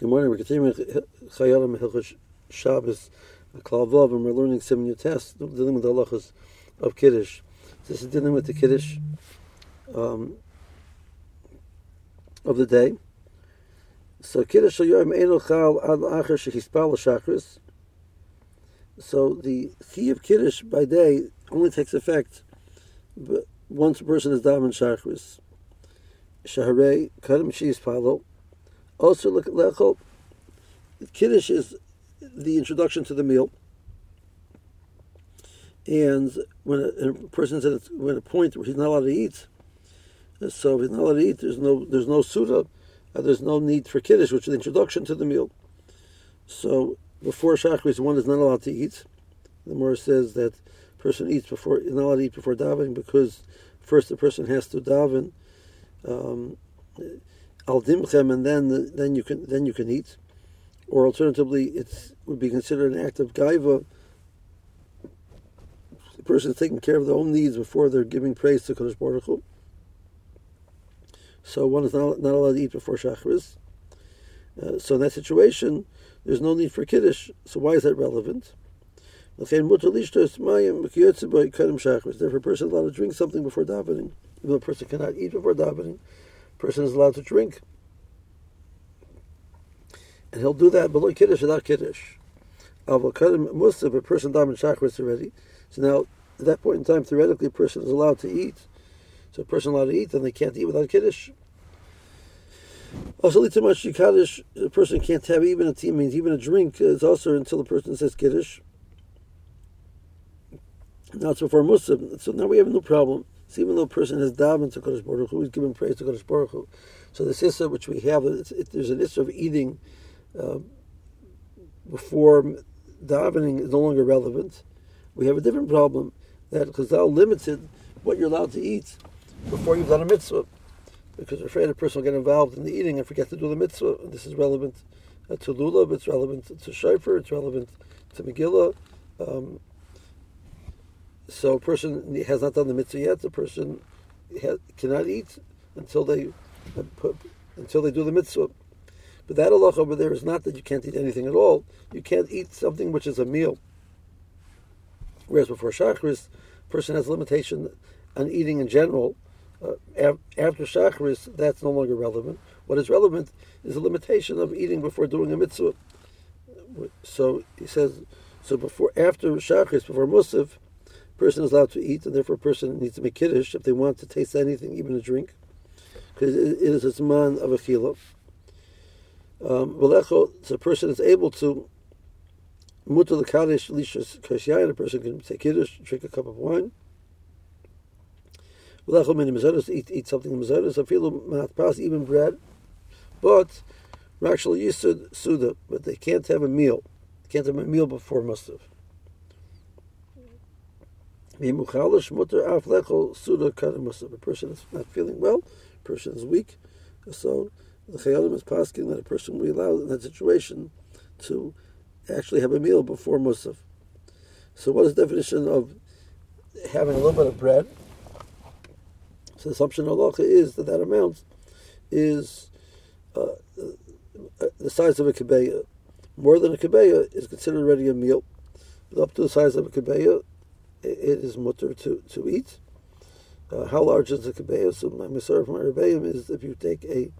Good morning. We're continuing Chayalim Hilchos Shabbos Klavov, and we're learning Simon Test, dealing with the halachas of Kiddush. This is dealing with the Kiddush um, of the day. So Kiddush Yom Eino Chal Ad Acher Shehispal Shachris. So the key of Kiddush by day only takes effect once a person is daven Shachris. Shaharei Kadam Shehispalo also, look at lechol kiddush is the introduction to the meal, and when a, a person's at a, when a point where he's not allowed to eat, so if he's not allowed to eat, there's no there's no suda, uh, there's no need for kiddush, which is the introduction to the meal. So before shachris, one is not allowed to eat. The Gemara says that person eats before is not allowed to eat before davening because first the person has to daven. Um, al dimchem, and then then you can then you can eat, or alternatively, it would be considered an act of gaiva. The person is taking care of their own needs before they're giving praise to Kadosh Baruch Hu. So one is not, not allowed to eat before Shachris. Uh, so in that situation, there's no need for Kiddush. So why is that relevant? Therefore, a person is allowed to drink something before davening. Even though a person cannot eat before davening, person is allowed to drink. And he'll do that but below Kiddush without Kiddush. Avokadim Musaf, a person daven Shachris already. So now, at that point in time, theoretically, a person is allowed to eat. So a person allowed to eat, then they can't eat without Kiddush. Also, too much Kaddish, a person can't have even a tea, means even a drink is also until the person says Kiddush. Now it's before Muslim. So now we have a new problem. So even though a person has davened to Kodesh Baruch Hu, he's giving praise to Kodesh Baruch Hu. So this issa which we have, it, there's an issa of eating uh, before davening is no longer relevant. We have a different problem that Chazal limited what you're allowed to eat before you've done a mitzvah, because they're afraid a person will get involved in the eating and forget to do the mitzvah. This is relevant uh, to lulav, it's relevant to shofar, it's relevant to Megillah. Um, so a person has not done the mitzvah yet. The person cannot eat until they put, until they do the mitzvah. But that halacha over there is not that you can't eat anything at all. You can't eat something which is a meal. Whereas before Shachris, a person has a limitation on eating in general. Uh, after Shachris, that's no longer relevant. What is relevant is a limitation of eating before doing a mitzvah. So he says, so before, after Shachris, before Musaf, person is allowed to eat, and therefore a person needs to make kiddush if they want to taste anything, even a drink, because it is a man of a chila. Um, so a person is able to mutter the kaddish lishas kasyayin. A person can take kiddush, drink a cup of wine. V'lecho many mezonos eat eat something mezonos. Afilu matpas even bread, but actually yisud suda, but they can't have a meal. They can't have a meal before Musaf. A person is not feeling well, a person is weak, so the Chayalim is asking that a person will be allowed in that situation to actually have a meal before Musaf. So, what is the definition of having a little bit of bread? So, the assumption of Allah is that that amount is uh, uh, the size of a kibeya. More than a kibeya is considered already a meal. Up to the size of a kibeya, it is mutter to, to eat. Uh, how large is the kabeya? So my misar from rebbeim is if you take a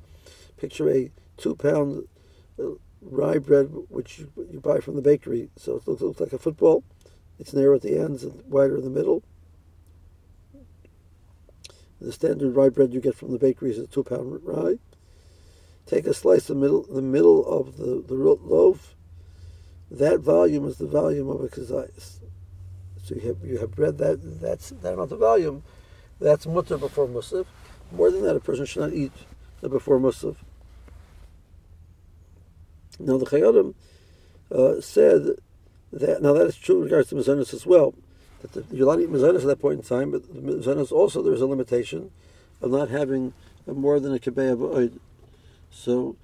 picture a two pound uh, rye bread which you, you, buy from the bakery, so it looks, looks like a football. It's narrow at the ends and wider in the middle. The standard rye bread you get from the bakery is a two pound rye. Take a slice of middle the middle of the, the loaf. That volume is the volume of a kazayas. So you have you have bread that that's that amount of volume, that's mutter before musaf. More than that, a person should not eat before musaf. Now the Chayyim uh, said that now that is true in regards to mazonos as well. That the, you're allowed to eat at that point in time, but mazonos also there is a limitation of not having more than a kibay oid. So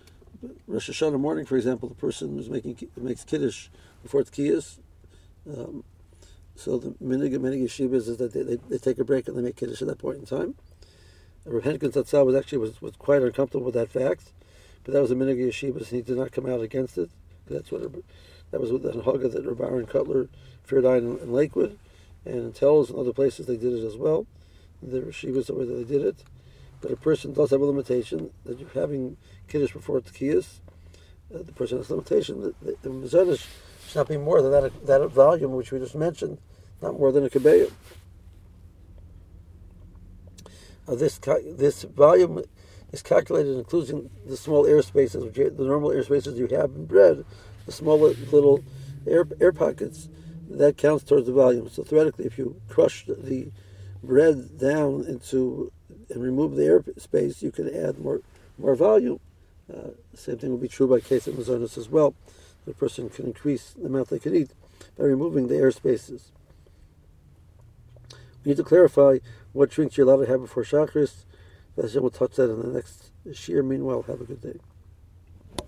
Rosh Hashanah morning, for example, the person making makes kiddush before it's kiyas. Um, so the minig of many yeshivas is that they, they, they, take a break and they make kiddush at that point in time. Rav Henkin Tatzal was actually was, was quite uncomfortable with that fact but that was a minig yeshivas, and he did not come out against it. That's what that was with the Haga that Rabbi Aaron Kotler feared in, Lakewood, and in Telz and other places they did it as well. The yeshivas the way that they did it, but a person does have a limitation that you're having kiddush before tkiyas. Uh, the person has a limitation. The, the, the should not be more than that that volume which we just mentioned, not more than a kabeya. Uh, this this volume is calculated including the small air spaces, which are the normal air spaces you have in bread, the small little air air pockets. That counts towards the volume. So theoretically, if you crush the bread down into and remove the air space, you can add more more volume. Uh, same thing will be true by case of mazonis as well. The person can increase the amount they can eat by removing the air spaces. We need to clarify what drinks you're allowed to have before Shachris. Hashem will touch that in the next year. Meanwhile, have a good day.